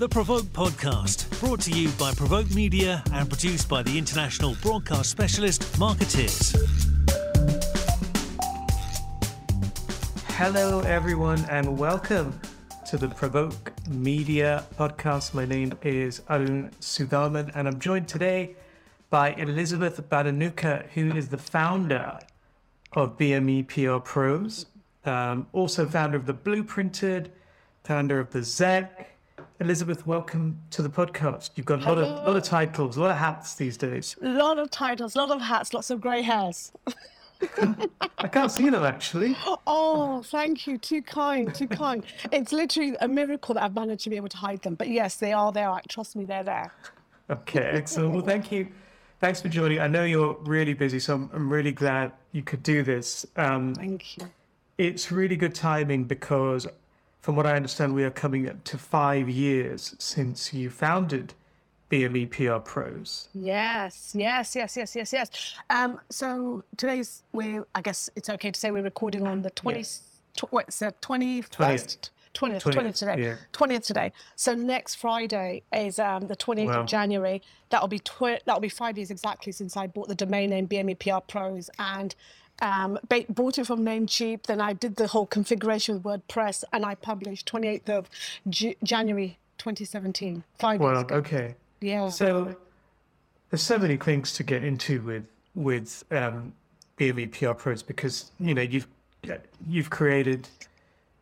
the Provoke podcast, brought to you by Provoke Media and produced by the international broadcast specialist markettiers. Hello, everyone, and welcome to the Provoke Media podcast. My name is Arun Sudhaman, and I'm joined today by Elizabeth Bananuka, who is the founder of BME PR Pros, um, also founder of the Blueprinted, founder of the Xec. Elizabeth, welcome to the podcast. You've got a lot of, lot of titles, a lot of hats these days. A lot of titles, a lot of hats, lots of grey hairs. I can't see them actually. Oh, thank you. Too kind, too kind. It's literally a miracle that I've managed to be able to hide them. But yes, they are there. Trust me, they're there. Okay, excellent. Well, thank you. Thanks for joining. I know you're really busy, so I'm, I'm really glad you could do this. Um, Thank you. it's really good timing because, from what I understand, we are coming up to five years since you founded BME PR Pros. Yes, yes, yes, yes, yes, yes. Um, so today's we I guess it's okay to say we're recording on the 20th, tw- what's the 21st? 20th, 20th, 20th today. yeah. 20th today. So next Friday is um, the 20th Wow. of January. That'll be tw- that'll be five years exactly since I bought the domain name BME PR Pros and um, bought it from Namecheap. Then I did the whole configuration with WordPress and I published 28th of J- January 2017. Five years Well, ago. okay. Yeah. So there's so many things to get into with with um, BME PR Pros because you know you've you've created,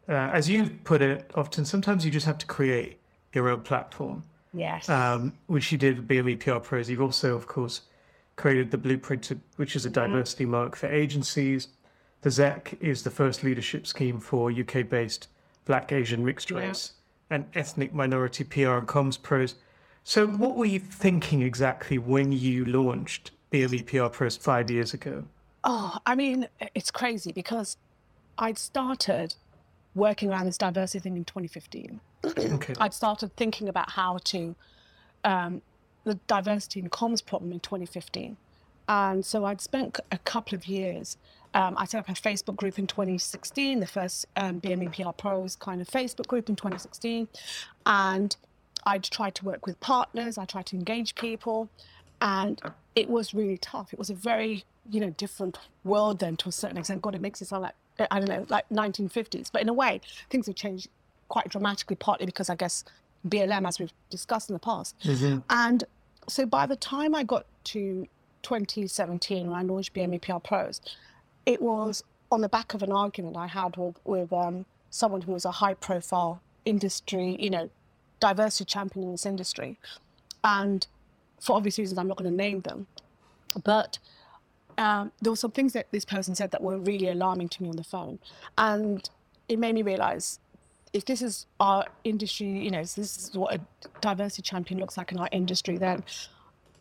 uh, as you put it, often sometimes you just have to create your own platform. yes. um, which you did with BME PR Pros. You've also, of course, created the Blueprint, which is a diversity mark for agencies. The Xec is the first leadership scheme for UK based Black, Asian, mixed Yeah. race, and ethnic minority PR and comms pros. So, what were you thinking exactly when you launched BME PR Pros five years ago? Oh, I mean, it's crazy because I'd started working around this diversity thing in 2015. Okay. I'd started thinking about how to um, the diversity in comms problem in 2015, and so I'd spent a couple of years. Um, I set up a Facebook group in 2016, the first um, BME PR Pros kind of Facebook group in 2016, and I'd tried to work with partners. I tried to engage people, and it was really tough. It was a very you know different world then to a certain extent. God, it makes it sound like I don't know, like 1950s. But in a way, things have changed quite dramatically. Partly because I guess BLM, as we've discussed in the past, and so by the time I got to 2017, when I launched BME PR Pros, it was on the back of an argument I had with, with um, someone who was a high profile industry, you know, diversity champion in this industry. And for obvious reasons, I'm not going to name them. But um, there were some things that this person said that were really alarming to me on the phone. And it made me realize if this is our industry, you know, this is what a diversity champion looks like in our industry, then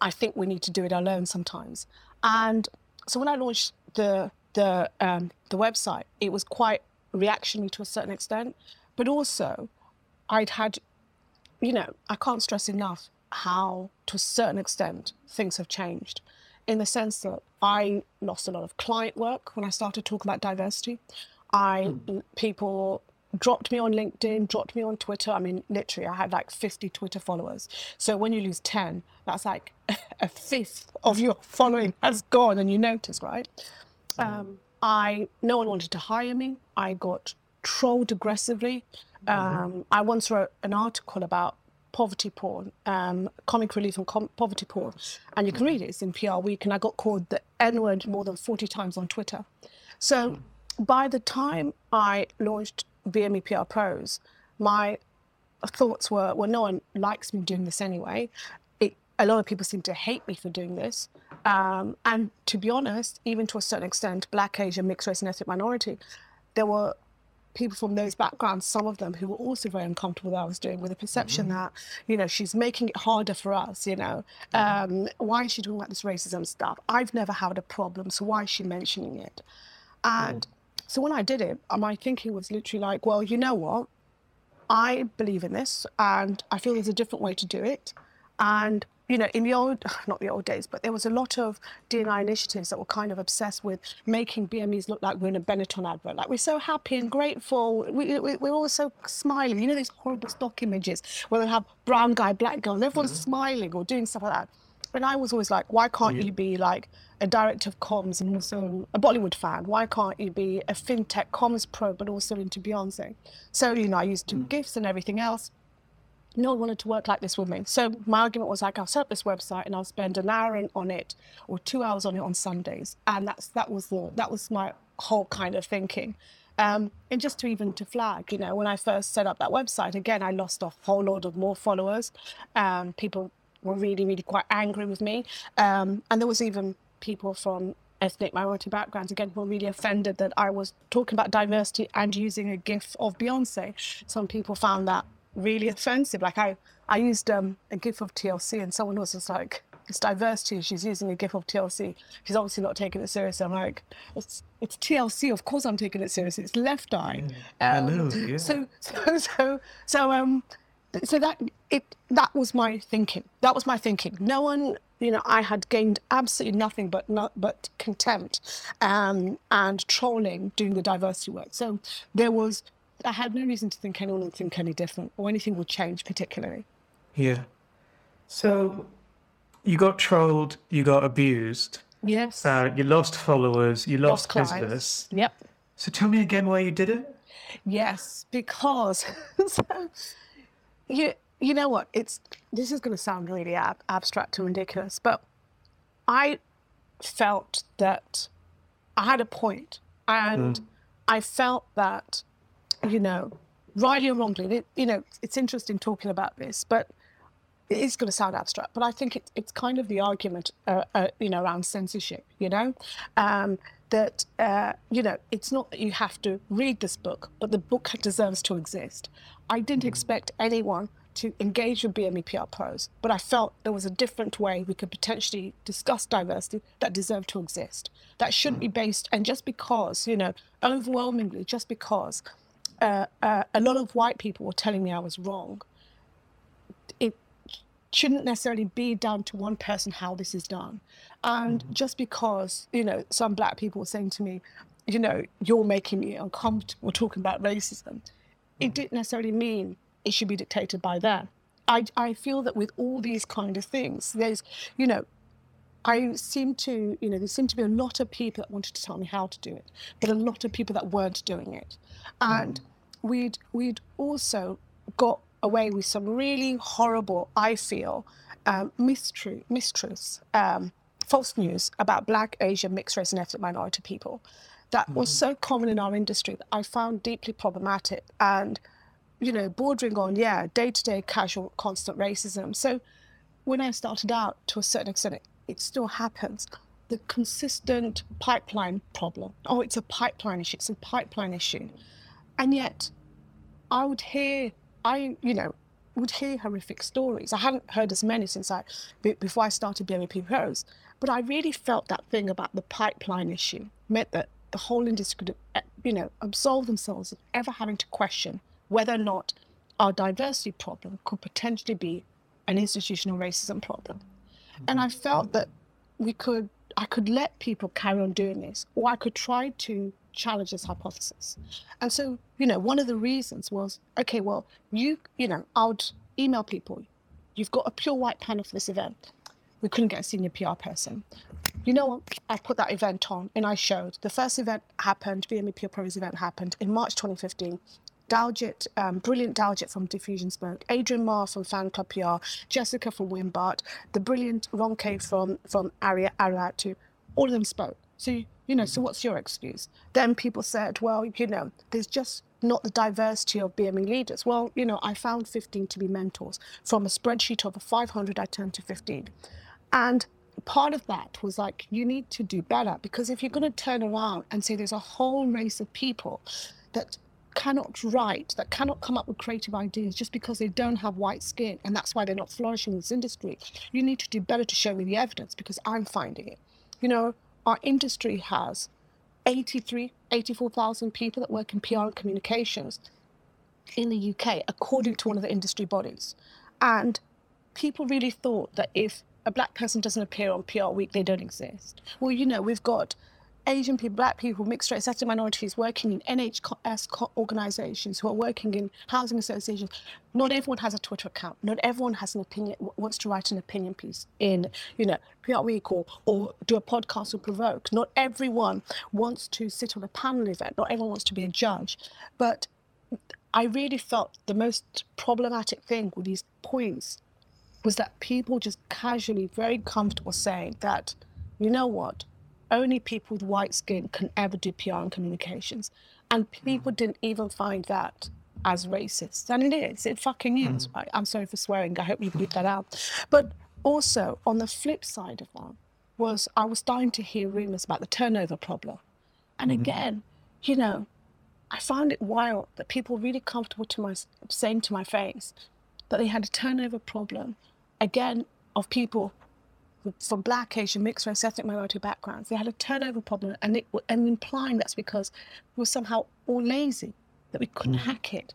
I think we need to do it alone sometimes. And so when I launched the the um, the website, it was quite reactionary to a certain extent, but also I'd had, you know, I can't stress enough how, to a certain extent, things have changed, in the sense that I lost a lot of client work when I started talking about diversity. I people dropped me on LinkedIn, dropped me on Twitter. I mean, literally, I had like 50 Twitter followers. So when you lose 10, that's like a fifth of your following has gone, and you notice, right? Um, I no one wanted to hire me. I got trolled aggressively. Um, I once wrote an article about poverty porn, um, comic relief and com- poverty porn, and you can read it. It's in PR Week, and I got called the N word more than forty times on Twitter. So by the time I launched BME PR Pros, my thoughts were, well, no one likes me doing this anyway. It, a lot of people seem to hate me for doing this. Um, and to be honest, even to a certain extent, Black, Asian, mixed race, and ethnic minority, there were people from those backgrounds, some of them who were also very uncomfortable with what I was doing, with the perception that, you know, she's making it harder for us, you know. Um, why is she doing about this racism stuff? I've never had a problem, so why is she mentioning it? And so when I did it, my thinking was literally like, well, you know what? I believe in this and I feel there's a different way to do it. And you know, in the old, not the old days, but there was a lot of D&I initiatives that were kind of obsessed with making BMEs look like we're in a Benetton advert. Like we're so happy and grateful. We, we, we're all so smiling. You know, these horrible stock images where they have brown guy, black girl, and everyone's mm-hmm. smiling or doing stuff like that. And I was always like, why can't yeah. you be like a director of comms and also a Bollywood fan? Why can't you be a fintech comms pro, but also into Beyonce? So, you know, I used to do mm. gifts and everything else no one wanted to work like this with me. So my argument was like, I'll set up this website and I'll spend an hour on it or two hours on it on Sundays. And that's that was the that was my whole kind of thinking. Um, and just to even to flag, you know, when I first set up that website, again, I lost a whole lot of more followers. Um, people were really, really quite angry with me. Um, and there was even people from ethnic minority backgrounds again were really offended that I was talking about diversity and using a GIF of Beyonce. Some people found that really offensive. Like I, I used um, a GIF of TLC, and someone was just like, "It's diversity." She's using a GIF of TLC. She's obviously not taking it seriously. I'm like, "It's it's TLC. Of course, I'm taking it seriously. It's Left Eye." Yeah. Um, know. Yeah. So so so so um. So that it that was my thinking. That was my thinking. No one you know, I had gained absolutely nothing but not, but contempt um, and trolling doing the diversity work. So there was I had no reason to think anyone would think any different or anything would change particularly. Yeah. So you got trolled, you got abused. Yes. Uh, you lost followers, you lost, lost business. Yep. So tell me again why you did it. Yes, because so, you you know what? It's this is going to sound really ab- abstract and ridiculous, but I felt that I had a point, and mm. I felt that you know, rightly or wrongly, it, you know, it's interesting talking about this, but it is going to sound abstract, but I think it, it's kind of the argument, uh, uh, you know, around censorship, you know, um, that, uh, you know, it's not that you have to read this book, but the book deserves to exist. I didn't mm-hmm. expect anyone to engage with BME PR pros, but I felt there was a different way we could potentially discuss diversity that deserved to exist. That shouldn't be mm-hmm. based, and just because, you know, overwhelmingly, just because uh, uh, a lot of white people were telling me I was wrong. It shouldn't necessarily be down to one person how this is done. And mm-hmm. just because, you know, some black people were saying to me, you know, you're making me uncomfortable talking about racism, it mm-hmm. didn't necessarily mean it should be dictated by them. I, I feel that with all these kind of things, there's, you know, I seem to, you know, there seemed to be a lot of people that wanted to tell me how to do it, but a lot of people that weren't doing it. And mm. we'd we'd also got away with some really horrible, I feel, um, mistruth, mistruths, um, false news about Black, Asian, mixed race, and ethnic minority people that mm. was so common in our industry that I found deeply problematic and, you know, bordering on, yeah, day to day, casual, constant racism. So when I started out, to a certain extent, it still happens. The consistent pipeline problem. Oh, it's a pipeline issue. It's a pipeline issue. And yet, I would hear, I, you know, would hear horrific stories. I hadn't heard as many since I, before I started BMP Pros, but I really felt that thing about the pipeline issue meant that the whole industry could, eh, you know, absolve themselves of ever having to question whether or not our diversity problem could potentially be an institutional racism problem. And I felt that we could, I could let people carry on doing this, or I could try to challenge this hypothesis. And so, you know, one of the reasons was, okay, well, you, you know, I would email people, you've got a pure white panel for this event. We couldn't get a senior PR person. You know what? I put that event on and I showed. The first event happened, BME PR Pros event happened in March 2015. Daljit, um, brilliant Daljit from Diffusion spoke, Adrian Marr from Fan Club PR, Jessica from Wimbart, the brilliant Ronke from, from Aria Ariatu, all of them spoke. So, you know, so mm-hmm. what's your excuse? Then people said, well, you know, there's just not the diversity of BME leaders. Well, you know, I found 15 to be mentors. From a spreadsheet of 500, I turned to 15. And part of that was like, you need to do better because if you're going to turn around and say there's a whole race of people that cannot write, that cannot come up with creative ideas just because they don't have white skin, and that's why they're not flourishing in this industry. You need to do better to show me the evidence because I'm finding it. You know, our industry has 83, 84,000 people that work in PR and communications in the UK, according to one of the industry bodies. And people really thought that if a black person doesn't appear on PR Week, they don't exist. Well, you know, we've got Asian people, black people, mixed race, ethnic minorities working in NHS organizations who are working in housing associations. Not everyone has a Twitter account. Not everyone has an opinion, wants to write an opinion piece in, you know, PR Week or, or do a podcast or provoke. Not everyone wants to sit on a panel event. Not everyone wants to be a judge. But I really felt the most problematic thing with these points was that people just casually, very comfortable saying that, you know what, only people with white skin can ever do PR and communications. And people didn't even find that as racist. And it is, it fucking is. Mm. I'm sorry for swearing. I hope you bleep that out. But also, on the flip side of that, was I was starting to hear rumors about the turnover problem. And mm-hmm. again, you know, I found it wild that people were really comfortable to my saying to my face that they had a turnover problem, again, of people from black, Asian, mixed race, ethnic minority backgrounds. They had a turnover problem, and, it, and implying that's because we were somehow all lazy, that we couldn't mm. hack it.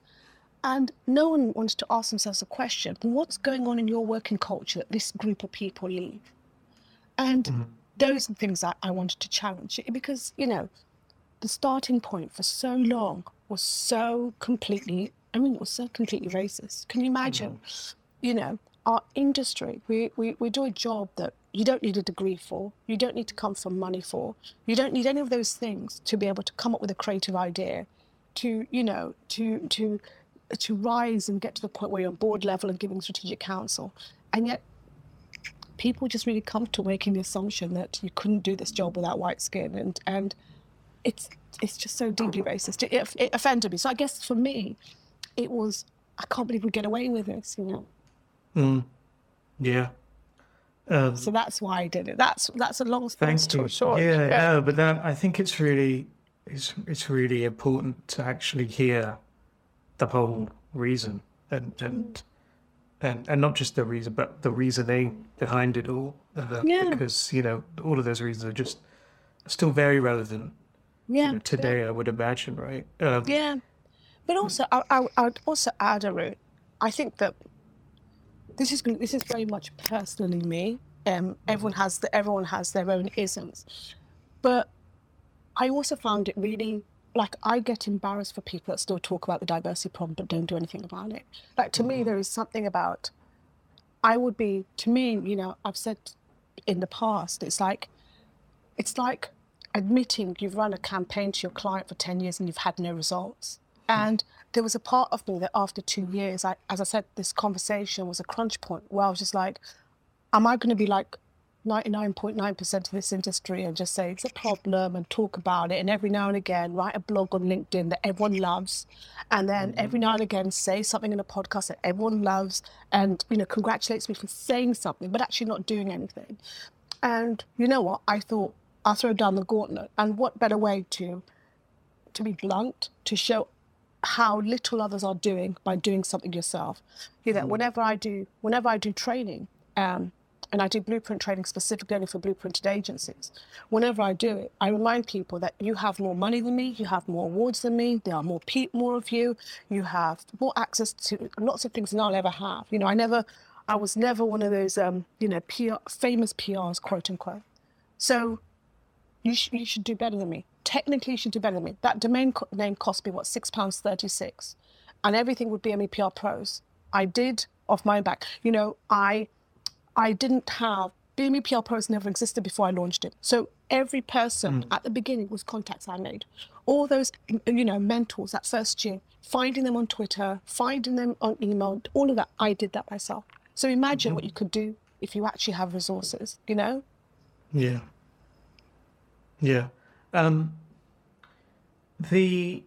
And no one wanted to ask themselves a question what's going on in your working culture that this group of people leave? And mm. those are things I, I wanted to challenge because, you know, the starting point for so long was so completely, I mean, it was so completely racist. Can you imagine? Mm. You know, our industry, we, we, we do a job that you don't need a degree for, you don't need to come from money for, you don't need any of those things to be able to come up with a creative idea, to, you know, to, to, to rise and get to the point where you're on board level and giving strategic counsel. And yet, people just really come to making the assumption that you couldn't do this job without white skin. And, and it's, it's just so deeply racist. It, it, it offended me. So I guess for me, it was, I can't believe we get away with this, you know. Mm. Yeah. Um, so that's why I did it. That's that's a long story short. Yeah, yeah, but then I think it's really it's it's really important to actually hear the whole reason and and and, and not just the reason, but the reasoning behind it all. Uh, yeah. Because you know all of those reasons are just still very relevant. Yeah. You know, today, yeah. I would imagine, right? Um, yeah. But also, I, I, I would also add a root. I think that this is this is very much personally me. Um, everyone has the, everyone has their own isms, but I also found it really like I get embarrassed for people that still talk about the diversity problem but don't do anything about it. Like to me, mm-hmm. there is something about I would be to me, you know, I've said in the past, it's like it's like admitting you've run a campaign to your client for 10 years and you've had no results. And there was a part of me that after two years, I, as I said, this conversation was a crunch point where I was just like, am I going to be like 99.9% of this industry and just say it's a problem and talk about it and every now and again write a blog on LinkedIn that everyone loves and then mm-hmm. every now and again say something in a podcast that everyone loves and you know congratulates me for saying something but actually not doing anything. And you know what? I thought I'll throw down the gauntlet and what better way to to be blunt, to show how little others are doing by doing something yourself. You know, mm. whenever I do, whenever I do training, um, and I do blueprint training specifically only for blueprinted agencies. Whenever I do it, I remind people that you have more money than me, you have more awards than me, there are more pe- more of you, you have more access to lots of things than I'll ever have. You know, I never, I was never one of those, um, you know, PR, famous PRs, quote unquote. So you, sh- you should do better than me technically you should do better than me. That domain co- name cost me what six pounds thirty six, and everything would be MEPR Pros. I did off my own back. You know, I I didn't have BMEPR Pros never existed before I launched it. So every person mm. at the beginning was contacts I made. All those you know mentors that first year, finding them on Twitter, finding them on email, all of that I did that myself. So imagine mm-hmm. what you could do if you actually have resources. You know. Yeah. Yeah. Um, the,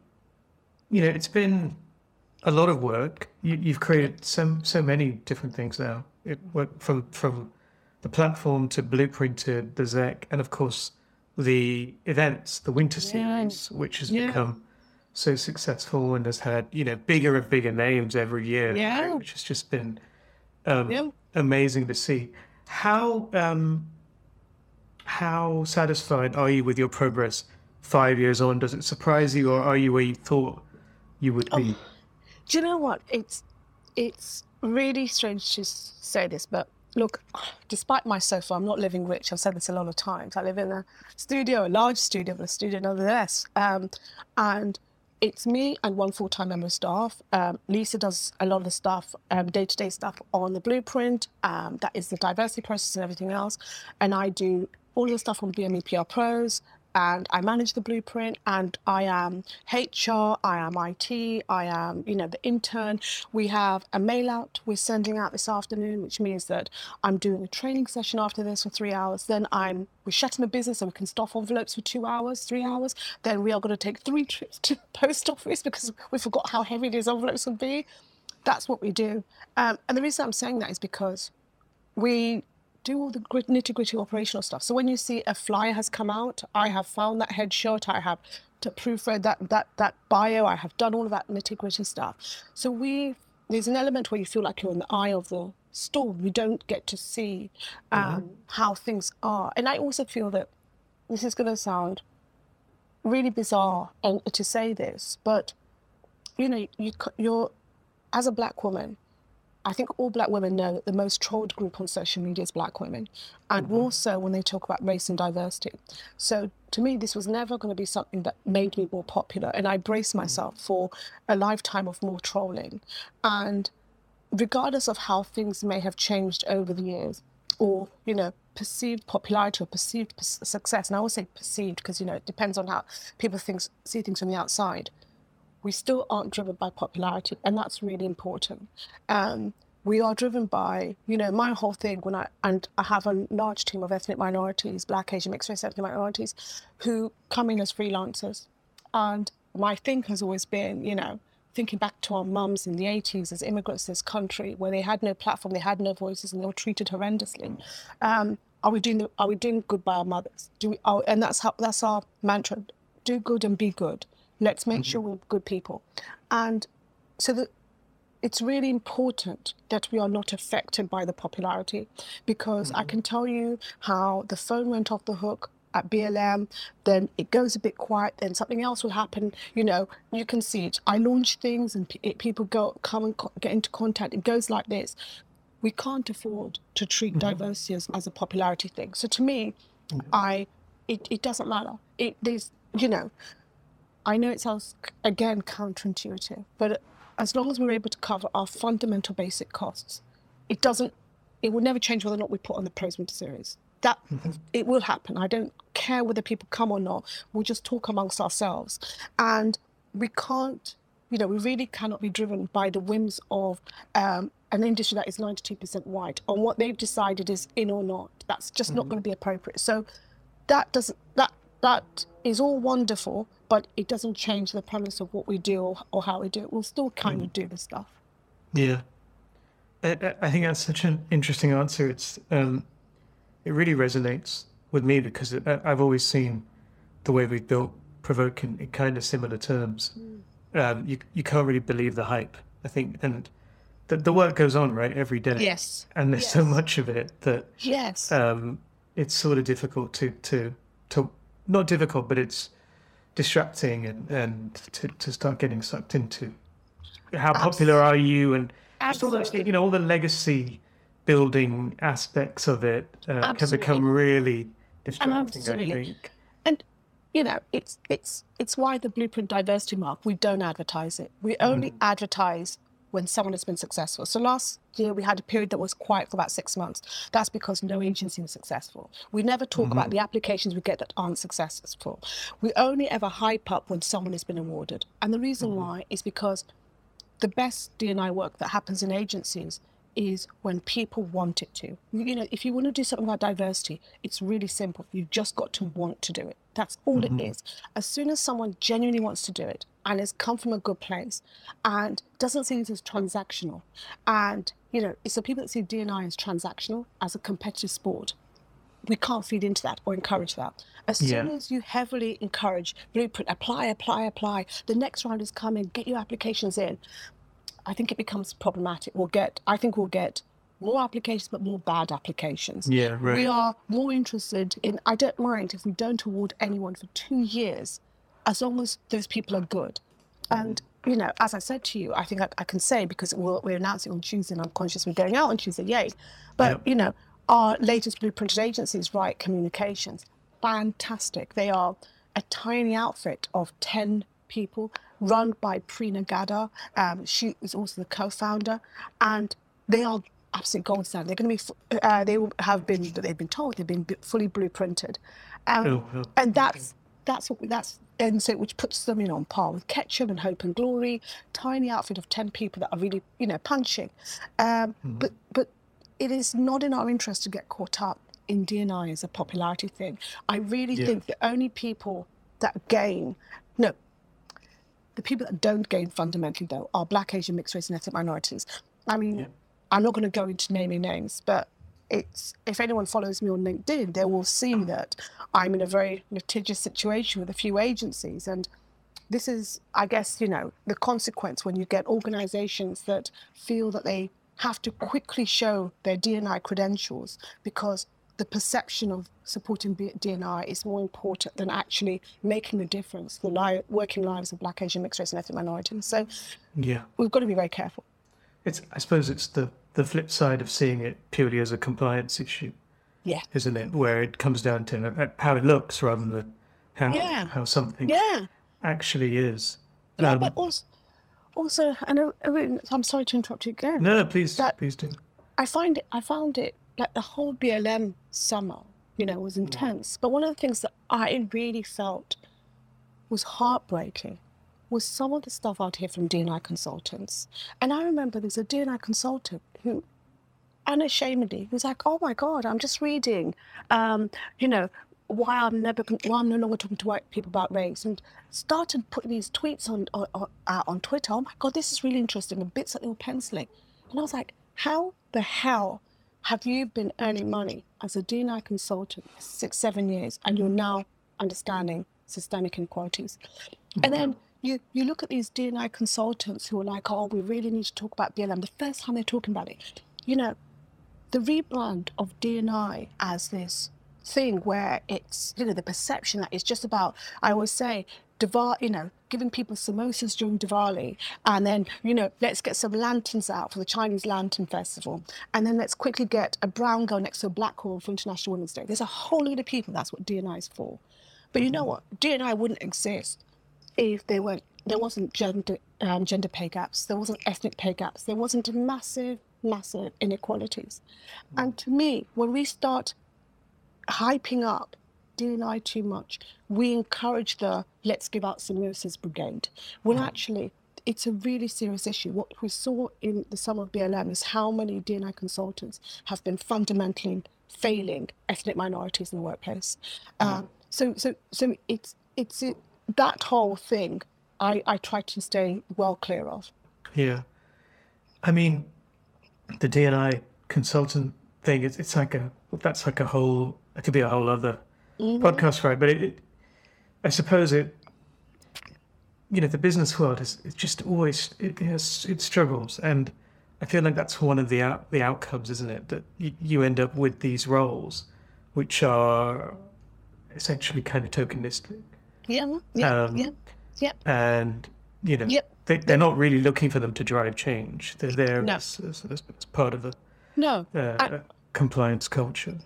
you know, it's been a lot of work. You, you've created so so many different things now. It from from the platform to Blueprint to the Xec, and of course the events, the winter series, yeah. which has yeah. become so successful and has had you know bigger and bigger names every year. Yeah, which has just been um, yeah. amazing to see. How um, how satisfied are you with your progress five years on? Does it surprise you, or are you where you thought you would be? Oh, do you know what? It's it's really strange to say this, but look, despite my sofa, I'm not living rich. I've said this a lot of times. I live in a studio, a large studio, but a studio nonetheless. Um, and it's me and one full-time member of staff. Um, Lisa does a lot of the stuff, um, day-to-day stuff on the blueprint. Um, that is the diversity process and everything else. And I do all the stuff on BME PR Pros, and I manage the blueprint. And I am HR, I am IT, I am, you know, the intern. We have a mail out we're sending out this afternoon, which means that I'm doing a training session after this for three hours. Then I'm we're shutting the business so we can stuff envelopes for two hours, three hours. Then we are going to take three trips to the post office because we forgot how heavy these envelopes would be. That's what we do. Um, and the reason I'm saying that is because we do all the nitty gritty operational stuff. So when you see a flyer has come out, I have found that headshot, I have to proofread that that that bio, I have done all of that nitty gritty stuff. So we there's an element where you feel like you're in the eye of the storm. You don't get to see um, how things are, and I also feel that this is going to sound really bizarre and to say this, but you know, you you're as a black woman, I think all black women know that the most trolled group on social media is black women, and mm-hmm. more so when they talk about race and diversity. So to me, this was never going to be something that made me more popular, and I braced mm-hmm. myself for a lifetime of more trolling. And regardless of how things may have changed over the years, or you know, perceived popularity or perceived success, and I always say perceived because you know it depends on how people think, see things from the outside we still aren't driven by popularity, and that's really important. Um, we are driven by, you know, my whole thing when I and I have a large team of ethnic minorities, Black, Asian, mixed race ethnic minorities, who come in as freelancers, and my thing has always been, you know, thinking back to our mums in the 80s as immigrants to this country, where they had no platform, they had no voices, and they were treated horrendously. Um, are we doing the, Are we doing good by our mothers? Do we? Are, and that's how that's our mantra: do good and be good. Let's make mm-hmm. sure we're good people. And so that it's really important that we are not affected by the popularity because I mm-hmm. can tell you how the phone went off the hook at BLM, then it goes a bit quiet, then something else will happen. You know, you can see it. I launch things and people go come and co- get into contact. It goes like this. We can't afford to treat mm-hmm. diversity as, as a popularity thing. So to me, I it, it doesn't matter. It there's you know, I know it sounds again counterintuitive, but as long as we're able to cover our fundamental basic costs, it doesn't. It will never change whether or not we put on the Pros Winter Series. That it will happen. I don't care whether people come or not. We'll just talk amongst ourselves, and we can't. You know, we really cannot be driven by the whims of um, an industry that is 92% white on what they've decided is in or not. That's just not going to be appropriate. So that doesn't that that is all wonderful, but it doesn't change the premise of what we do or, or how we do it. We'll still kind of do the stuff. Yeah. I, I- think that's such an interesting answer. It's um, it really resonates with me because it, I've always seen the way we've built Provoke in, in kind of similar terms. Um, you you can't really believe the hype. I think, and the, the work goes on right every day. Yes. And there's so much of it that Yes. um, it's sort of difficult to to to not difficult, but it's distracting and and to, to start getting sucked into. How popular are you and just all those, you know all the legacy building aspects of it uh, can become really distracting. I think. and you know it's it's it's why the blueprint diversity mark we don't advertise it we only advertise when someone has been successful. So last year we had a period that was quiet for about six months. That's because no agency was successful. We never talk about mm-hmm. the applications we get that aren't successful. We only ever hype up when someone has been awarded. And the reason mm-hmm. why is because the best DNI work that happens in agencies is when people want it to. You know, if you want to do something about diversity, it's really simple. You've just got to want to do it. That's all it mm-hmm. is. As soon as someone genuinely wants to do it and has come from a good place and doesn't see it as transactional, and you know, it's the people that see DNI as transactional as a competitive sport we can't feed into that or encourage that. As soon Yeah. as you heavily encourage blueprint, apply, apply, apply, the next round is coming, get your applications in. I think it becomes problematic. We'll get, I think we'll get more applications, but more bad applications. Yeah, right. We are more interested in, I don't mind if we don't award anyone for two years, as long as those people are good. And you know, as I said to you, I think I, I can say because we're, we're announcing on Tuesday and I'm conscious we're going out on Tuesday, yay. But, Yep. you know, our latest blueprinted agencies, Riot Communications, fantastic. They are a tiny outfit of 10 people run by Preena Gadher. Um, she is also the co-founder and they are absolute gold standard. They're going to be, uh, they have been, they've been told, they've been fully blueprinted. Um, Oh, oh, and that's that's what that's and so which puts them in on par with Ketchum and Hope and Glory, tiny outfit of ten people that are really you know punching, um, but but it is not in our interest to get caught up in DNI as a popularity thing. I really Yeah. think the only people that gain no. The people that don't gain fundamentally, though, are Black, Asian, mixed race, and ethnic minorities. I mean, I'm not going to go into naming names, but it's if anyone follows me on LinkedIn, they will see that I'm in a very litigious situation with a few agencies, and this is, I guess, you know, the consequence when you get organizations that feel that they have to quickly show their DNI credentials because the perception of supporting DNI is more important than actually making a difference for li- working lives of Black, Asian, mixed race, and ethnic minorities. So yeah. we've got to be very careful. It's. I suppose it's the the flip side of seeing it purely as a compliance issue, Yeah. isn't it? Where it comes down to uh, how it looks rather than how Yeah. how something Yeah. actually is. Yeah, Um, but also, also, I know. I I'm sorry to interrupt you again. no, no, please, please do. I find it. I found it like the whole BLM summer, you know, was intense. But one of the things that I really felt was heartbreaking was some of the stuff out here from DNI consultants. And I remember there's a DNI consultant who unashamedly was like, "Oh my God, I'm just reading, um, you know, why I'm never, why I'm no longer talking to white people about race," and started putting these tweets on on, on, uh, on Twitter. Oh my God, this is really interesting. The bits that they were penciling, and I was like, "How the hell have you been earning money as a DNI consultant for six, seven years, and you're now understanding systemic inequalities?" And then you, you look at these DNI consultants who are like, oh, we really need to talk about BLM. The first time they're talking about it, you know, the rebrand of DNI as this thing where it's, you know, the perception that it's just about, I always say, Diwali, you know, giving people samosas during Diwali, and then, you know, let's get some lanterns out for the Chinese Lantern Festival, and then let's quickly get a brown girl next to a black girl for International Women's Day. There's a whole lot of people that's what DNI is for. But you know what? DNI wouldn't exist if there weren't there wasn't gender um, gender pay gaps, there wasn't ethnic pay gaps, there wasn't massive massive inequalities. And to me, when we start hyping up DNI too much, we encourage the let's give out samosas brigade. When actually it's a really serious issue. What we saw in the summer of BLM is how many DNI consultants have been fundamentally failing ethnic minorities in the workplace. Um, so, so, so it's it's it, that whole thing. I, I try to stay well clear of. Yeah. I mean, the DNI consultant thing, it's, it's like a, that's like a whole, it could be a whole other podcast, right? But it, it, I suppose it, you know, the business world is it's just always, it, has, it struggles. And I feel like that's one of the out, the outcomes, isn't it? That you, you end up with these roles, which are essentially kind of tokenistic. Yeah, yeah, Um, yeah, yeah. and you know Yep. they, they're not really looking for them to drive change they're there No. as, as, as part of a, No, uh, I- a compliance culture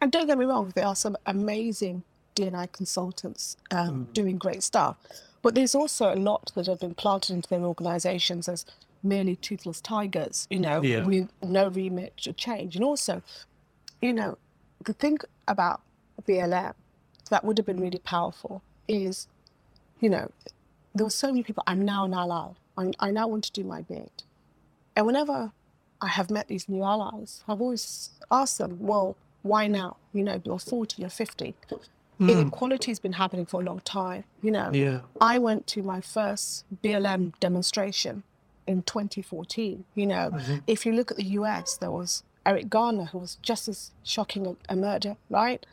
And don't get me wrong, there are some amazing DNI consultants um, doing great stuff. But there's also a lot that have been planted into their organizations as merely toothless tigers, you know, Yeah. with no remit to change. And also, you know, the thing about BLM that would have been really powerful is, you know, there were so many people, I'm now an ally. I, I now want to do my bit. And whenever I have met these new allies, I've always asked them, well, why now? You know, you're 40, you're 50. Inequality has been happening for a long time. You know, yeah I went to my first BLM demonstration in 2014. You know, if you look at the US, there was Eric Garner, who was just as shocking a, a murder, right?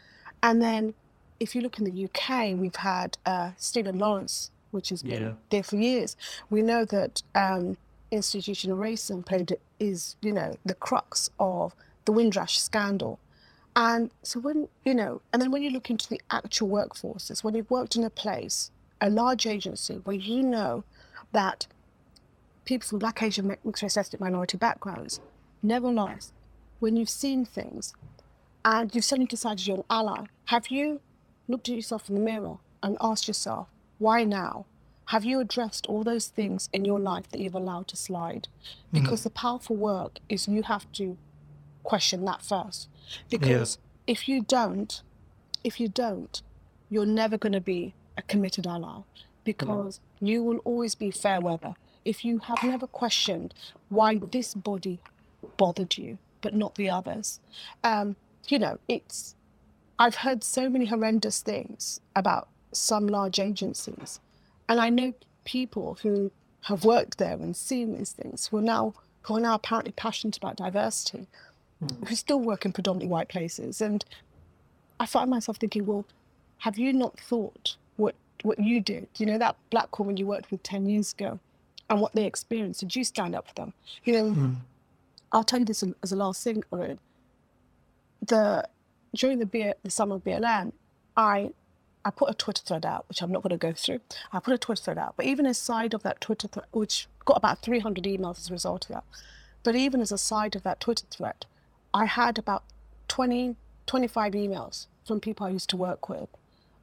And then if you look in the UK, we've had uh, Stephen Lawrence, which has been Yeah. there for years. We know that um, institutional racism played is, you know, the crux of the Windrush scandal. And so when, you know, and then when you look into the actual workforces, when you've worked in a place, a large agency where you know that people from black, Asian, mixed race, ethnic minority backgrounds, never nevertheless, when you've seen things and you've suddenly decided you're an ally, have you looked at yourself in the mirror and asked yourself, why now? Have you addressed all those things in your life that you've allowed to slide? Mm-hmm. Because the powerful work is you have to question that first. Because if you don't, if you don't, you're never going to be a committed ally because you will always be fair weather. If you have never questioned why this body bothered you but not the others, um, you know, it's. I've heard so many horrendous things about some large agencies, and I know people who have worked there and seen these things who are now who are now apparently passionate about diversity, who still work in predominantly white places, and I find myself thinking, well, have you not thought what what you did? You know, that black woman you worked with ten years ago, and what they experienced. Did you stand up for them? You know, hmm. I'll tell you this as a last thing. The during the B, the summer of BLM, I I put a Twitter thread out, which I'm not going to go through. I put a Twitter thread out, but even aside of that Twitter thread, which got about 300 emails as a result of that, but even as a side of that Twitter thread, I had about 20, 25 emails from people I used to work with.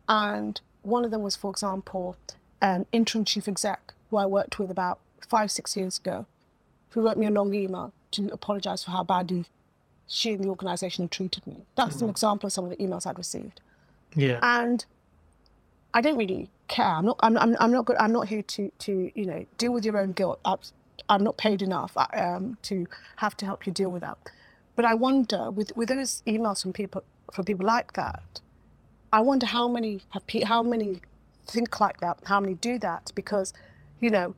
And one of them was, for example, an interim chief exec who I worked with about five, six years ago, who wrote me a long email to apologize for how badly she and the organization had treated me. That's an example of some of the emails I'd received. Yeah. And I don't really care. I'm not. I'm. I'm, I'm not. Good, I'm not here to. To you know, deal with your own guilt. I'm, I'm not paid enough um, to have to help you deal with that. But I wonder, with with those emails from people from people like that, I wonder how many have pe- how many think like that, how many do that, because, you know,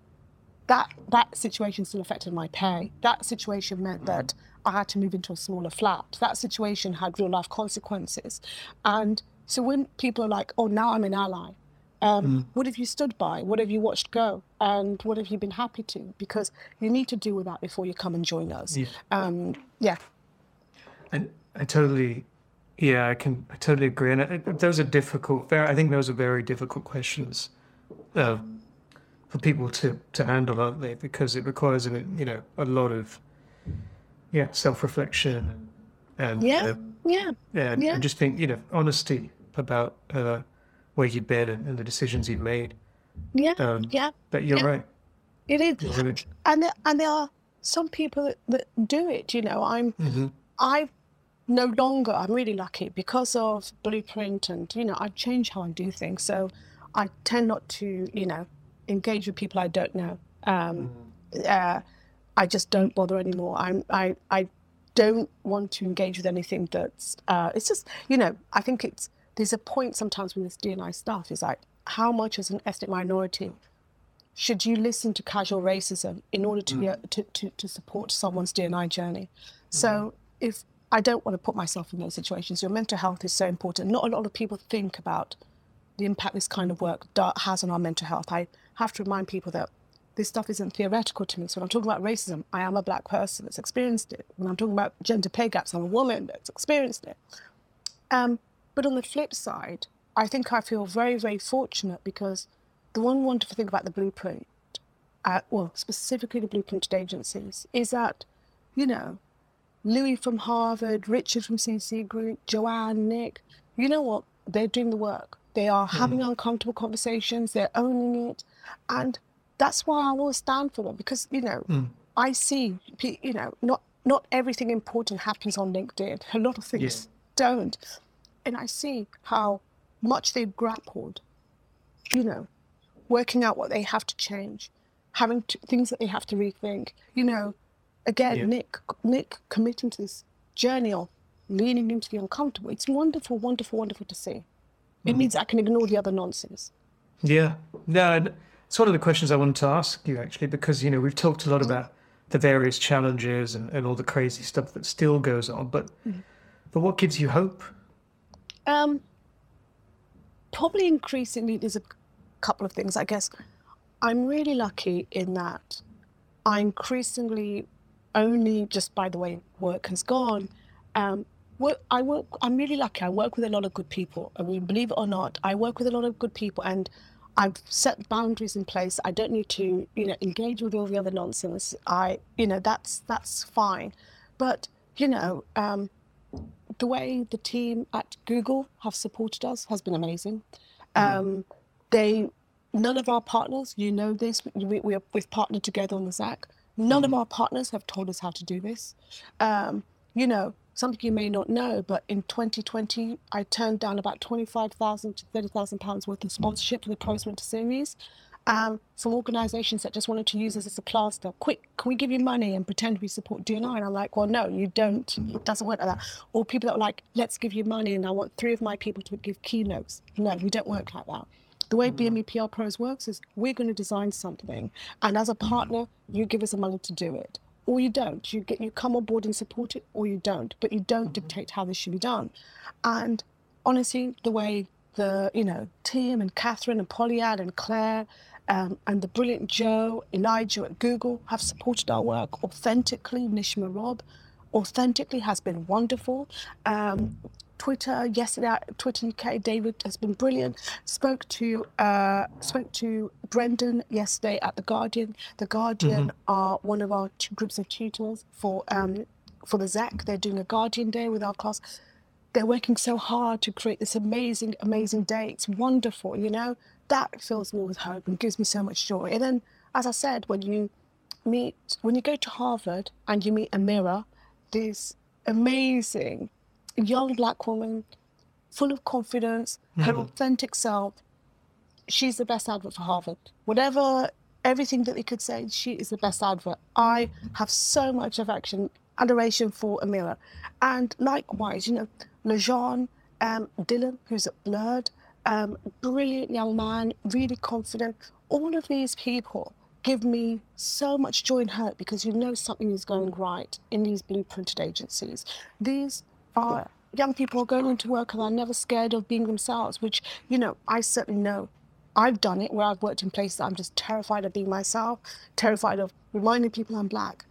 that that situation still affected my pay. That situation meant that I had to move into a smaller flat. That situation had real life consequences, and so when people are like, "Oh, now I'm an ally," um, what have you stood by? What have you watched go? And what have you been happy to? Because you need to deal with that before you come and join us. Yeah. Um, yeah. And I totally, yeah, I can, I totally agree. And I, those are difficult. Very, I think those are very difficult questions uh, for people to to handle, aren't they? Because it requires, a, you know, a lot of, yeah, self reflection and Yeah. uh, Yeah. and, Yeah. and just being, you know, honesty about uh, where you've been and, and the decisions you've made. Yeah. Um, yeah. But you're Yeah. right. It is. You're and there, and there are some people that, that do it. You know, I'm Mhm. I no longer. I'm really lucky because of Blueprint, and you know, I change how I do things. So I tend not to, you know, engage with people I don't know. Um, uh, I just don't bother anymore. I'm I I don't want to engage with anything that's. Uh, it's just you know. I think it's there's a point sometimes with this DNI stuff is like how much as an ethnic minority should you listen to casual racism in order to be a, to, to, to support someone's DNI journey? So if I don't want to put myself in those situations, your mental health is so important. Not a lot of people think about the impact this kind of work has on our mental health. I have to remind people that this stuff isn't theoretical to me. So when I'm talking about racism, I am a black person that's experienced it. When I'm talking about gender pay gaps, I'm a woman that's experienced it. Um, but on the flip side, I think I feel very, very fortunate because the one wonderful thing about the blueprint, uh, well, specifically the blueprinted agencies, is that, you know, Louis from Harvard, Richard from CC Group, Joanne, Nick, you know what? They're doing the work. They are hmm. having uncomfortable conversations, they're owning it. And that's why I will stand for them because, you know, hmm. I see, you know, not, not everything important happens on LinkedIn. A lot of things don't. And I see how much they've grappled, you know, working out what they have to change, having to, things that they have to rethink. You know, again, Yeah. Nick, Nick committing to this journey of leaning into the uncomfortable. It's wonderful, wonderful, wonderful to see. It mm. means I can ignore the other nonsense. Yeah. No, it's one of the questions I wanted to ask you actually, because you know we've talked a lot mm. about the various challenges and, and all the crazy stuff that still goes on, but mm. but what gives you hope? Um, probably increasingly, there's a couple of things. I guess I'm really lucky in that I increasingly only just by the way work has gone. Um, I work. I'm really lucky. I work with a lot of good people. I mean, believe it or not, I work with a lot of good people, and I've set boundaries in place. I don't need to, you know, engage with all the other nonsense. I, you know, that's that's fine. But you know, um, the way the team at Google have supported us has been amazing. Um, they, none of our partners, you know this, we, we are, we've partnered together on the Xec. None of our partners have told us how to do this. Um, you know, something you may not know, but in 2020, I turned down about 25,000 to 30,000 pounds worth of sponsorship for the Pros Winter Series um, from organisations that just wanted to use us as a plaster. Quick, can we give you money and pretend we support DNI? And I'm like, well, no, you don't. It doesn't work like that. Or people that were like, let's give you money and I want three of my people to give keynotes. No, we don't work like that. The way BME PR Pros works is we're going to design something, and as a partner, you give us the money to do it or you don't. You get you come on board and support it, or you don't. But you don't dictate how this should be done. And honestly, the way the you know Tim and Catherine and Polyad and Claire um, and the brilliant Joe, Elijah at Google have supported our work authentically. Nishma Robb, authentically has been wonderful. Um, Twitter yesterday, At Twitter UK, David has been brilliant. Spoke to uh, spoke to Brendan yesterday at the Guardian. The Guardian Mm-hmm. are one of our two groups of tutors for um, for the Xec. They're doing a Guardian Day with our class. They're working so hard to create this amazing, amazing day. It's wonderful, you know. That fills me with hope and gives me so much joy. And then, as I said, when you meet, when you go to Harvard and you meet Amira, this amazing young black woman, full of confidence, her authentic self. She's the best advert for Harvard. Whatever, everything that they could say, she is the best advert. I have so much affection, adoration for Amira. And likewise, you know, Lejean, um, Dylan, who's at Blurred, um, brilliant young man, really confident. All of these people give me so much joy and hope because you know something is going right in these blueprinted agencies. These are young people are going into work and are never scared of being themselves, which, you know, I certainly know. I've done it where I've worked in places that I'm just terrified of being myself, terrified of reminding people I'm black.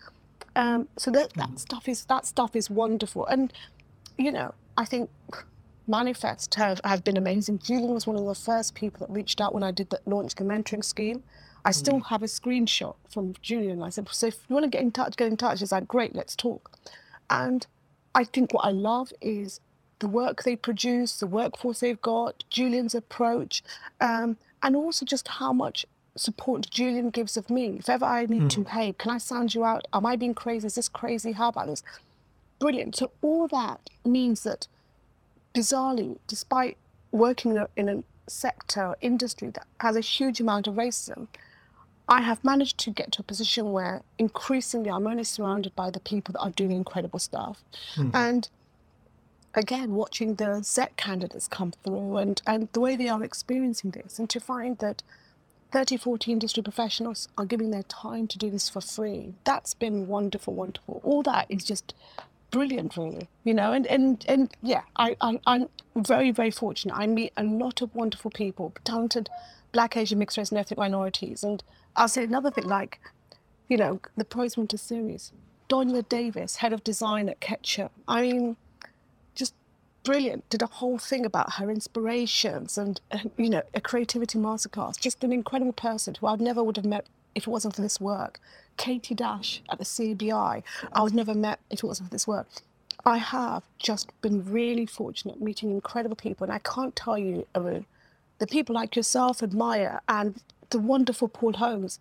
Um, so that, that mm. stuff is that stuff is wonderful. And you know, I think Manifest have, have been amazing. Julian was one of the first people that reached out when I did the launch the mentoring scheme. I mm. still have a screenshot from Julian. I said, so if you want to get in touch, get in touch. He's like, great, let's talk. And I think what I love is the work they produce, the workforce they've got, Julian's approach, um, and also just how much support Julian gives of me. If ever I need to, hey, can I sound you out? Am I being crazy? Is this crazy? How about this? Brilliant. So all that means that bizarrely, despite working in a- in a sector, industry that has a huge amount of racism, I have managed to get to a position where increasingly I'm only surrounded by the people that are doing incredible stuff. Hmm. And again, watching the Xec candidates come through and, and the way they are experiencing this, and to find that 30, 40 industry professionals are giving their time to do this for free, that's been wonderful, wonderful. All that is just brilliant, really, you know. And, and, and yeah, I, I, I'm very, very fortunate. I meet a lot of wonderful people, talented black, Asian, mixed race, and ethnic minorities. And I'll say another thing like, you know, the Pros Winter Series. Donya Davis, head of design at Ketchum. I mean, just brilliant. Did a whole thing about her inspirations and, and, you know, a creativity masterclass. Just an incredible person who I never would have met if it wasn't for this work. Katie Dash at the CBI, I would never met if it wasn't for this work. I have just been really fortunate meeting incredible people, and I can't tell you, Arun, the people like yourself Maya and the wonderful Paul Holmes,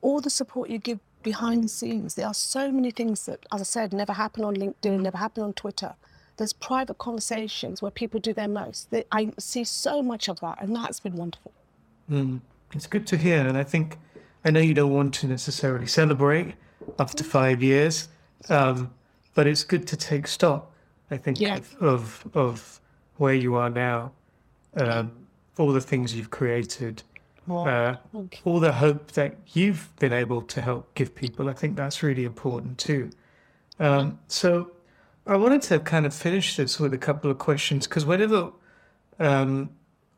all the support you give behind the scenes. There are so many things that, as I said, never happen on LinkedIn, never happen on Twitter. There's private conversations where people do their most. They- I see so much of that, and that's been wonderful. It's good to hear, and I think I know you don't want to necessarily celebrate after five years, um, but it's good to take stock. I think Yeah. of, of of where you are now, um, all the things you've created, uh, all the hope that you've been able to help give people. I think that's really important too. Um, so I wanted to kind of finish this with a couple of questions because whenever um,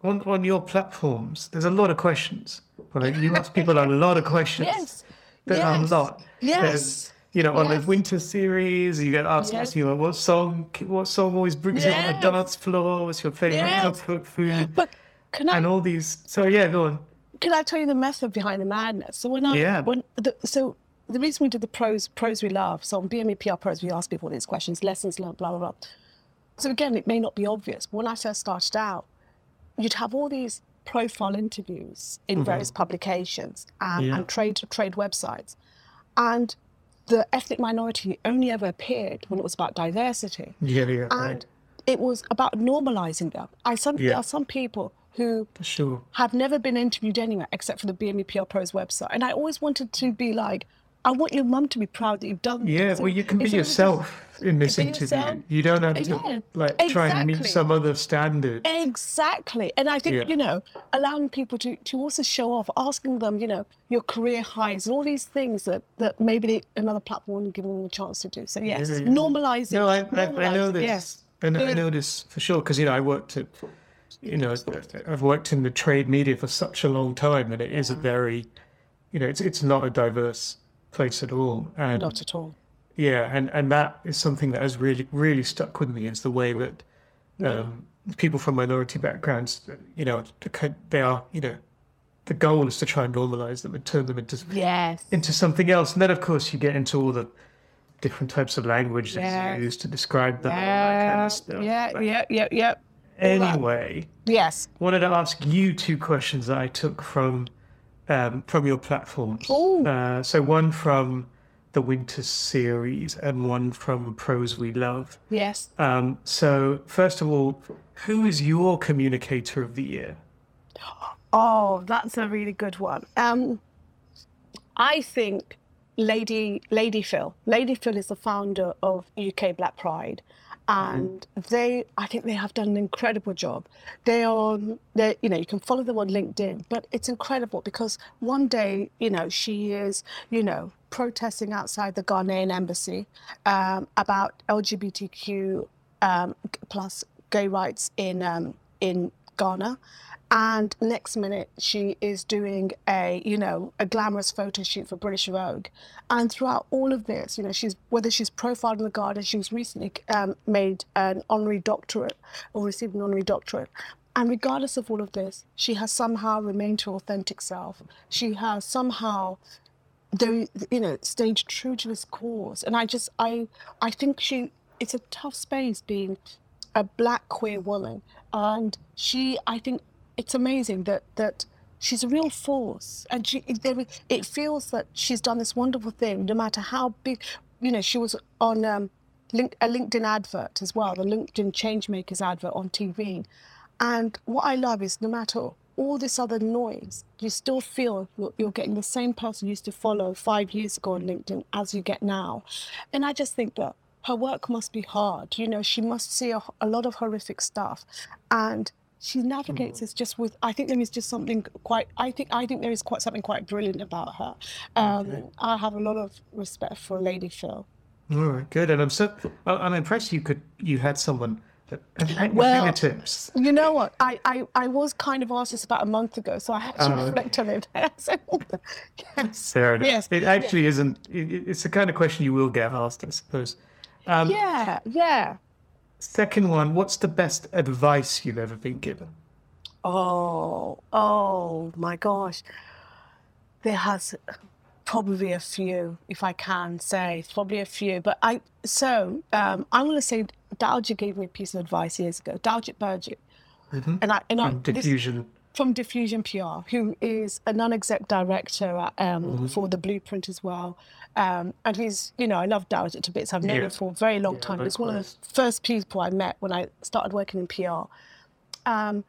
on on your platforms, there's a lot of questions. Like you ask people a lot of questions. Yes. There are a Yes. lot. Yes. There's, you know, on the Yes. winter series, you get asked, Yes. you know, what song, what song always brings you on the Yes. dance floor? What's your favorite Yes. comfort food? But can I And all these. So yeah, go on. can I tell you the method behind the madness? So when I Yeah. when the, so the reason we did the pros pros we love. So on BME PR pros, we ask people these questions, lessons learned, blah blah blah. So again, it may not be obvious. But when I first started out, you'd have all these profile interviews in mm-hmm. various publications and, Yeah. and trade trade websites, and the ethnic minority only ever appeared when it was about diversity Yeah, yeah, and right. it was about normalizing them. I some Yeah. there are some people who For sure. have never been interviewed anywhere except for the BME PR Pros website, and I always wanted to be like, I want your mum to be proud that you've done. Yeah, this." well, you can be just- yourself in this interview. yourself. You don't have to Yeah, like try and meet exactly. some other standard. Exactly. And I think, Yeah. you know, allowing people to, to also show off, asking them, you know, your career highs and all these things that, that maybe they, another platform wouldn't give them a chance to do. So, yes, Yeah, yeah. normalize it. No, I, I, I know this. Yes. I, know, I know this for sure because you know I worked at, you know, I've worked in the trade media for such a long time, and it is a very, you know, it's it's not a diverse place at all, and Not at all. yeah, and and that is something that has really really stuck with me is the way that um, people from minority backgrounds, you know, they are, you know, the goal is to try and normalize them and turn them into Yes. into something else. And then, of course, you get into all the different types of language that's Yeah. used to describe that. all that kind Yeah, of stuff. yeah, yeah, yeah, yeah. Anyway, Yes. wanted to ask you two questions that I took from um, from your platform. Uh, so one from the Winter series and one from Pros We Love. Yes. Um, so first of all, who is your communicator of the year? Oh, that's a really good one. Um, I think Lady Lady Phyll. Lady Phyll is the founder of UK Black Pride, and they I think they have done an incredible job. They are they you know you can follow them on LinkedIn, but it's incredible because one day you know she is you know protesting outside the Ghanaian embassy um, about LGBTQ um, plus gay rights in um, in Ghana. And next minute, she is doing a, you know, a glamorous photo shoot for British Vogue. And throughout all of this, you know, she's whether she's profiled in the Guardian, she was recently um, made an honorary doctorate or received an honorary doctorate. And regardless of all of this, she has somehow remained her authentic self. She has somehow though you know stayed true to his cause and i just i i think she it's a tough space being a black queer woman and she i think it's amazing that that she's a real force and she there, it feels that she's done this wonderful thing no matter how big you know she was on um link, a linkedin advert as well the linkedin changemakers advert on tv and what I love is no matter all this other noise, you still feel you're, you're getting the same person you used to follow five years ago on LinkedIn as you get now. And I just think that her work must be hard. You know, she must see a, a lot of horrific stuff. And she navigates this just with I think there is just something quite I think I think there is quite something quite brilliant about her. Um, I have a lot of respect for Lady Phyll. All right, good. And I'm so I'm impressed you could you had someone at Well- fingertips. You know what? I, I, I was kind of asked this about a month ago, so I had to Oh, okay. reflect on it. Yes. Fair enough. Yes. It actually isn't. It, it- it's the kind of question you will get asked, I suppose. Um, Yeah, yeah. Second one, what's the best advice you've ever been given? Oh, oh my gosh. There has probably a few, if I can say, probably a few. But I, so um, I'm going to say Daljit gave me a piece of advice years ago. Daljit Bhurji. And I, and I, From this- diffusion. from Diffusion PR, who is a non-exec director at, um, for the Blueprint as well. Um, and he's, you know, I love Daljit to bits. I've known Yeah. him for a very long Yeah, time. He's one of the first people I met when I started working in PR. Um,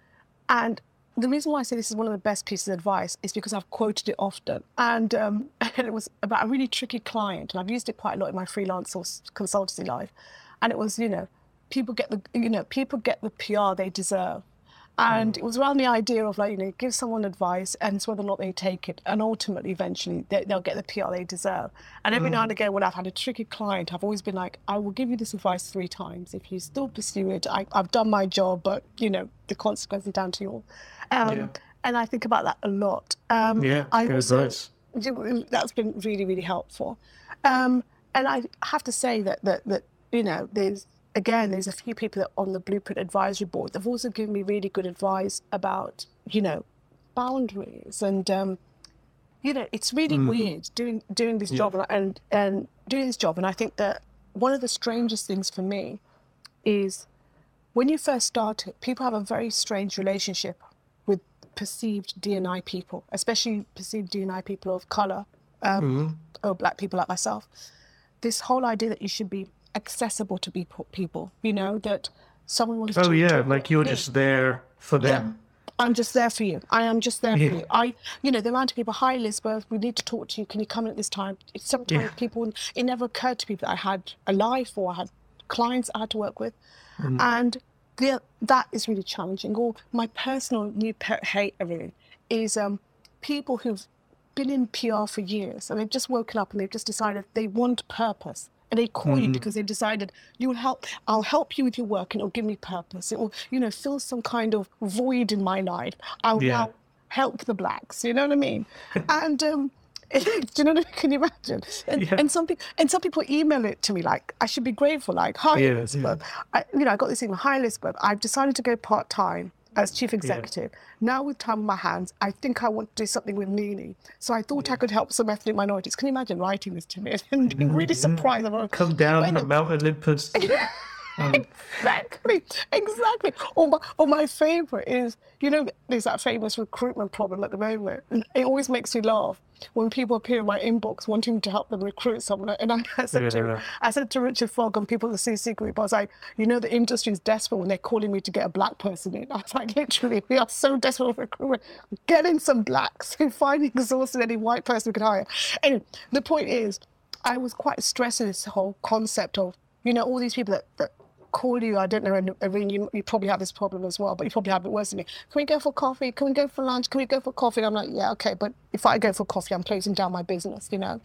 and the reason why I say this is one of the best pieces of advice is because I've quoted it often. And, um, and it was about a really tricky client. And I've used it quite a lot in my freelance or consultancy life. And it was, you know, people get the, you know, people get the PR they deserve. And it was around the idea of like, you know, give someone advice and it's whether or not they take it. And ultimately, eventually, they, they'll get the PR they deserve. And every now and again, when I've had a tricky client, I've always been like, I will give you this advice three times. If you still pursue it, I, I've done my job, but, you know, the consequences are down to you. Um, Yeah. And I think about that a lot. Um, Yeah, I advice. that's been really really helpful um, and i have to say that that that you know there's again there's a few people that on the blueprint advisory board they've also given me really good advice about you know boundaries and um, you know it's really Mm. weird doing doing this job and and doing this job and i think that one of the strangest things for me is when you first start people have a very strange relationship with perceived dni people especially perceived dni people of color um, Mm-hmm. or black people like myself this whole idea that you should be accessible to people people you know that someone wants Oh to Oh, yeah, like you're me. just there for them. I'm just there for you. I am just there Yeah. for you. I, you know, the amount of people, hi Elizabeth, we need to talk to you. Can you come in at this time? It's sometimes Yeah. people, it never occurred to me that I had a life or I had clients I had to work with. Mm. And the, that is really challenging. Or my personal new pet hate really is um, people who've been in PR for years and they've just woken up and they've just decided they want purpose. And they call you because they've decided you will help. I'll help you with your work, and it'll give me purpose. It will, you know, fill some kind of void in my life. I'll Yeah. now help the blacks. You know what I mean? and um, do you know what I mean? Can you imagine? And, Yeah. and some people and some people email it to me like I should be grateful. Like, hi, Yeah, Elizabeth. I, you know, I got this email. Hi, Elizabeth. I've decided to go part time as chief executive. Now with time on my hands, I think I want to do something with meaning. So I thought I could help some ethnic minorities. Can you imagine writing this to me and being really mm-hmm. surprised? about Come down from Mount Olympus. Um, Exactly, exactly. Or my, or my favorite is, you know, there's that famous recruitment problem at the moment. It always makes me laugh when people appear in my inbox wanting to help them recruit someone. And I, I said, Yeah. to, I said to Richard Fogg and people at the CC group, I was like, you know, the industry is desperate when they're calling me to get a black person in. I was like, literally, we are so desperate for recruitment. Get in some blacks who find exhausted any white person we could hire. Anyway, the point is, I was quite stressed in this whole concept of, you know, all these people that, that call you. I don't know, and Arun, you, you probably have this problem as well, but you probably have it worse than me. Can we go for coffee? Can we go for lunch? Can we go for coffee? And I'm like, yeah, okay, but if I go for coffee, I'm closing down my business, you know.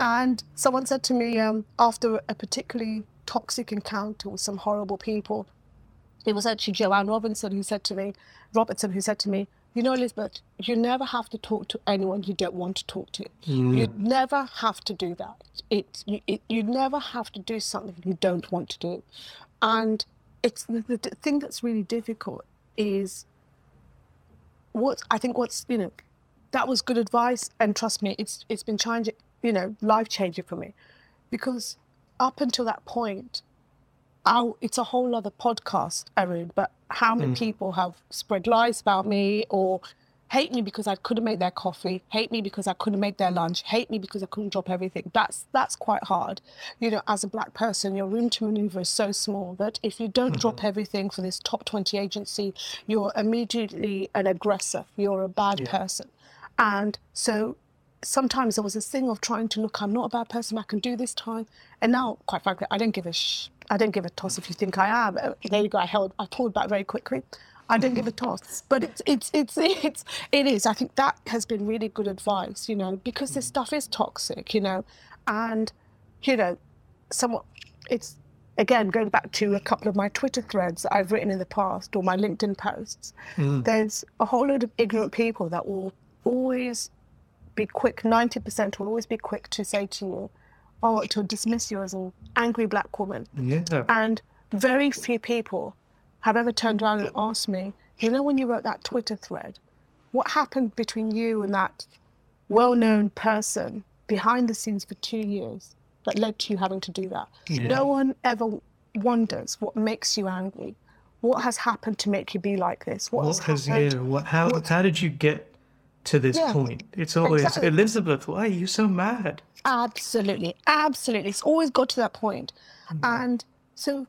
And someone said to me um, after a particularly toxic encounter with some horrible people, it was actually Joanne Robinson who said to me, Robertson who said to me, you know, Elizabeth, you never have to talk to anyone you don't want to talk to. You never have to do that. It you, it, you never have to do something you don't want to do. And it's the, the, thing that's really difficult is what I think what's, you know, that was good advice. And trust me, it's it's been changing, you know, life changing for me. Because up until that point, i it's a whole other podcast, Arun, but how many mm. people have spread lies about me or hate me because I couldn't make their coffee, hate me because I couldn't make their lunch, hate me because I couldn't drop everything. That's that's quite hard. You know, as a black person, your room to maneuver is so small that if you don't drop everything for this top 20 agency, you're immediately an aggressor. You're a bad person. And so sometimes there was this thing of trying to look, I'm not a bad person, I can do this time. And now, quite frankly, I don't give a sh- I don't give a toss if you think I am. Uh, There you go. I held, I pulled back very quickly. I don't give a toss. But it's, it's, it's, it's, it is. I think that has been really good advice, you know, because this mm. stuff is toxic, you know, and, you know, somewhat, it's, again, going back to a couple of my Twitter threads that I've written in the past or my LinkedIn posts, mm. there's a whole load of ignorant people that will always be quick, 90% will always be quick to say to you, or to dismiss you as an angry black woman. yeah. And very few people have ever turned around and asked me, you know, when you wrote that Twitter thread, what happened between you and that well known person behind the scenes for two years that led to you having to do that? Yeah. No one ever wonders what makes you angry. What has happened to make you be like this? What, What has happened? yeah, what how how did you get to this Yeah, point? It's always exactly. Elizabeth, why are you so mad? Absolutely, absolutely. It's always got to that point. Mm. and so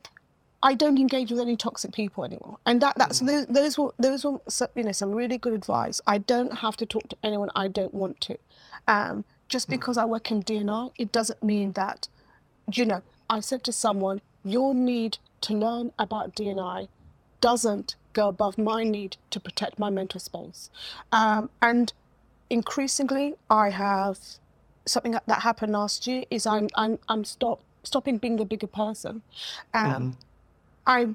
I don't engage with any toxic people anymore. And that that's those, those were those were you know some really good advice. I don't have to talk to anyone I don't want to. Um, just because I work in DNR, it doesn't mean that you know. I said to someone, your need to learn about DNI doesn't go above my need to protect my mental space. Um, and increasingly, I have something that- that happened last year is I'm I'm I'm stop stopping being the bigger person. Um, I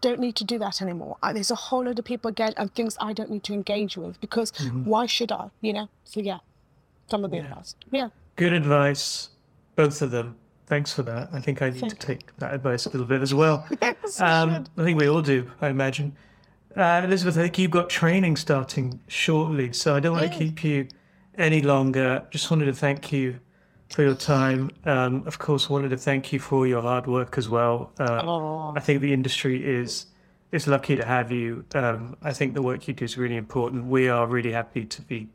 don't need to do that anymore. I, there's a whole lot of people again and things I don't need to engage with because why should I? You know. So yeah, some of the advice. Yeah. Good advice, both of them. Thanks for that. I think I need to take that advice a little bit as well. Yes, Um. I think we all do, I imagine. Uh, Elizabeth, I think you've got training starting shortly, so I don't want to keep you any longer. Just wanted to thank you for your time. Um, of course, wanted to thank you for your hard work as well. Uh, I think the industry is is lucky to have you. Um, I think the work you do is really important. We are really happy to be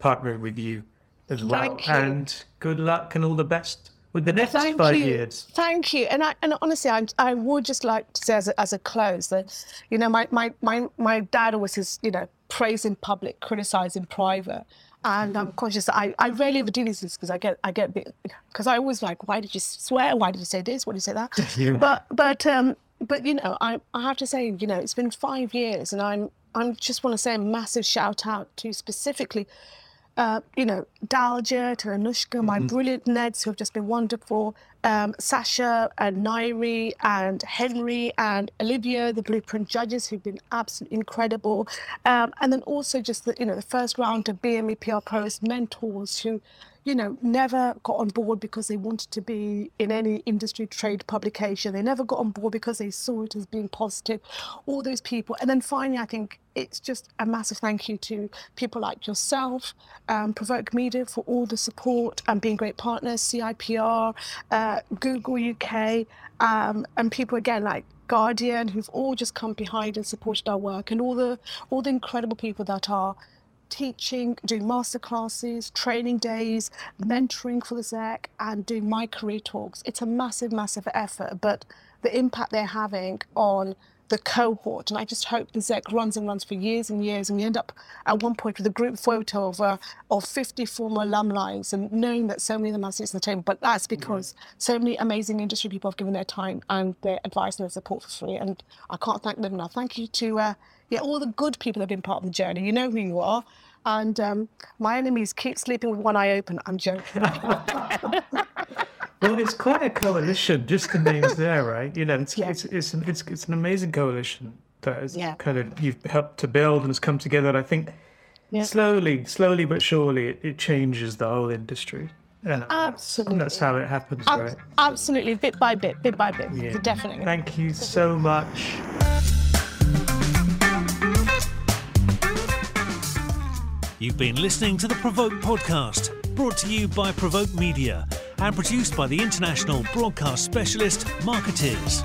partnering with you as well. Thank you. And good luck and all the best with the next Thank five you. years. Thank you. And I and honestly, I I would just like to say as a, as a close that, you know, my my my my dad always says, you know, praise in public, criticize in private. And I'm conscious I, I rarely ever do these things because I get I get because I always like why did you swear? Why did you say this? Why did you say that? But but um but you know I I have to say you know it's been five years and I'm I'm just want to say a massive shout out to specifically uh, you know, Dalja to Anushka, my brilliant Neds who have just been wonderful, um, Sasha and Nairi and Henry and Olivia, the Blueprint judges who've been absolutely incredible. Um, and then also just the, you know, the first round of BME PR Pros mentors who, you know, never got on board because they wanted to be in any industry trade publication. They never got on board because they saw it as being positive. All those people. And then finally, I think it's just a massive thank you to people like yourself, um, Provoke Media for all the support and being great partners, CIPR, uh, Google UK, um, and people again like Guardian who've all just come behind and supported our work, and all the all the incredible people that are teaching, doing masterclasses, training days, mentoring for the Xec, and doing my career talks. It's a massive, massive effort, but the impact they're having on the cohort, and I just hope the Xec runs and runs for years and years, and we end up at one point with a group photo of uh, of 50 former alumni, and knowing that so many of them are sitting at the table. But that's because so many amazing industry people have given their time and their advice and their support for free, and I can't thank them enough. Thank you to uh, yeah all the good people have been part of the journey. You know who you are. And um, my enemies keep sleeping with one eye open. I'm joking. Well, it's quite a coalition, just the names there, right? You know, it's Yeah. it's, it's, an, it's it's an amazing coalition that is Yeah. kind of you've helped to build and has come together. And I think Yeah. slowly, slowly but surely, it, it changes the whole industry. Yeah. Absolutely. And that's how it happens, Ab- right? Absolutely, bit by bit, bit by bit. Yeah. Definitely. Thank you so much. You've been listening to the Provoke podcast, brought to you by Provoke Media and produced by the international broadcast specialist markettiers.